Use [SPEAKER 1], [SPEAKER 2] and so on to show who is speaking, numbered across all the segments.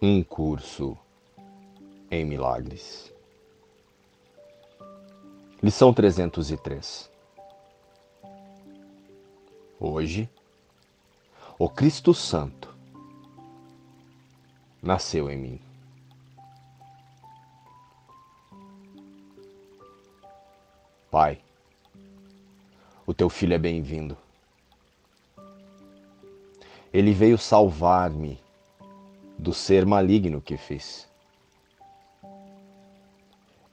[SPEAKER 1] Um curso em milagres. Lição 303. Hoje, o Cristo Santo nasceu em mim. Pai, o teu filho é bem-vindo. Ele veio salvar-me do ser maligno que fiz.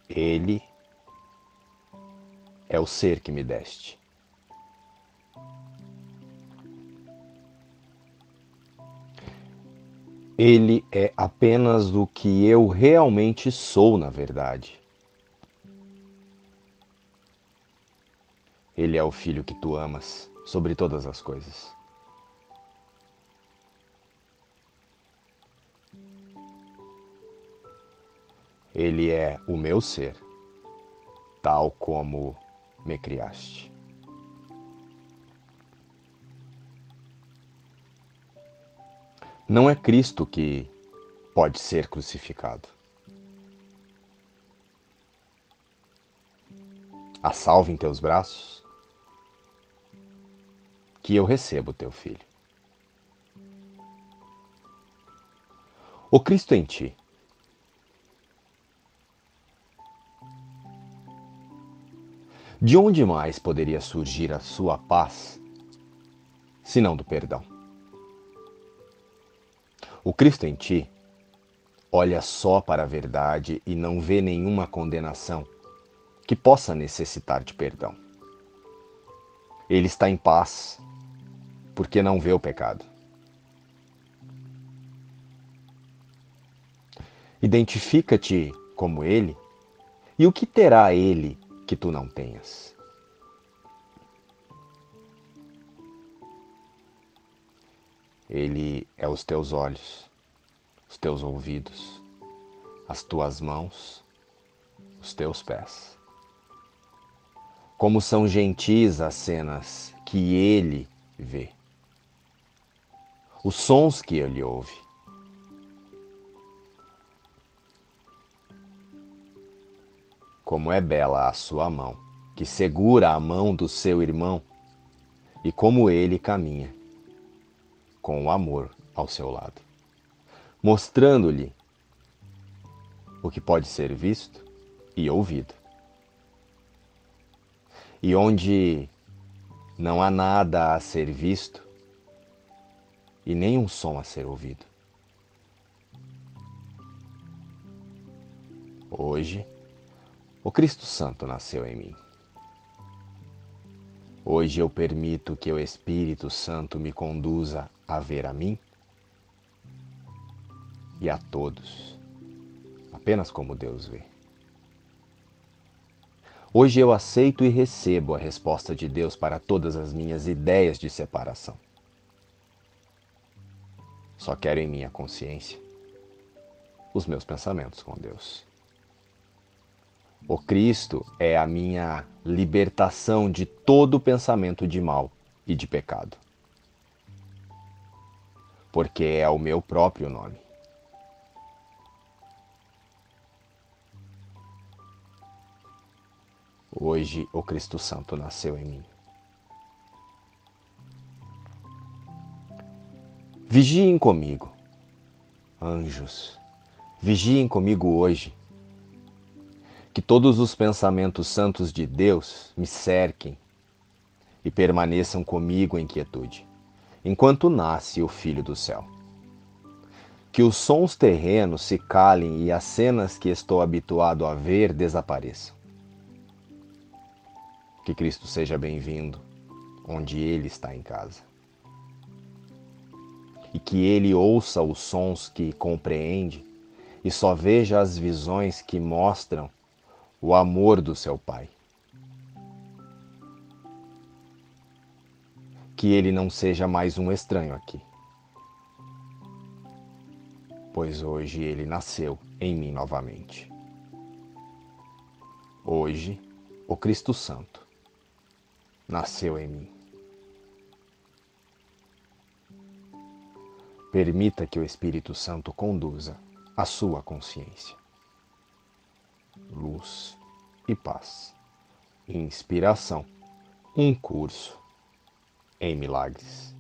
[SPEAKER 1] Ele é o ser que me deste. Ele é apenas o que eu realmente sou, na verdade. Ele é o filho que tu amas sobre todas as coisas. Ele é o meu ser, tal como me criaste. Não é Cristo que pode ser crucificado. A salve em teus braços, que eu recebo teu filho. O Cristo em ti De onde mais poderia surgir a sua paz, senão do perdão? O Cristo em ti olha só para a verdade e não vê nenhuma condenação que possa necessitar de perdão. Ele está em paz porque não vê o pecado. Identifica-te como ele e o que terá ele que tu não tenhas. Ele é os teus olhos, os teus ouvidos, as tuas mãos, os teus pés. Como são gentis as cenas que ele vê, os sons que ele ouve, Como é bela a sua mão, que segura a mão do seu irmão, e como ele caminha, com o amor ao seu lado, mostrando-lhe o que pode ser visto e ouvido. E onde não há nada a ser visto e nenhum som a ser ouvido. Hoje, o Cristo Santo nasceu em mim. Hoje eu permito que o Espírito Santo me conduza a ver a mim e a todos, apenas como Deus vê. Hoje eu aceito e recebo a resposta de Deus para todas as minhas ideias de separação. Só quero em minha consciência os meus pensamentos com Deus. O Cristo é a minha libertação de todo pensamento de mal e de pecado. Porque é o meu próprio nome. Hoje o Cristo Santo nasceu em mim. Vigiem comigo, anjos, vigiem comigo hoje que todos os pensamentos santos de Deus me cerquem e permaneçam comigo em quietude, enquanto nasce o Filho do céu. Que os sons terrenos se calem e as cenas que estou habituado a ver desapareçam. Que Cristo seja bem-vindo onde Ele está em casa. E que Ele ouça os sons que compreende e só veja as visões que mostram o amor do seu Pai. Que ele não seja mais um estranho aqui, pois hoje ele nasceu em mim novamente. Hoje, o Cristo Santo nasceu em mim. Permita que o Espírito Santo conduza a sua consciência. Luz e paz. Inspiração. Um curso em milagres.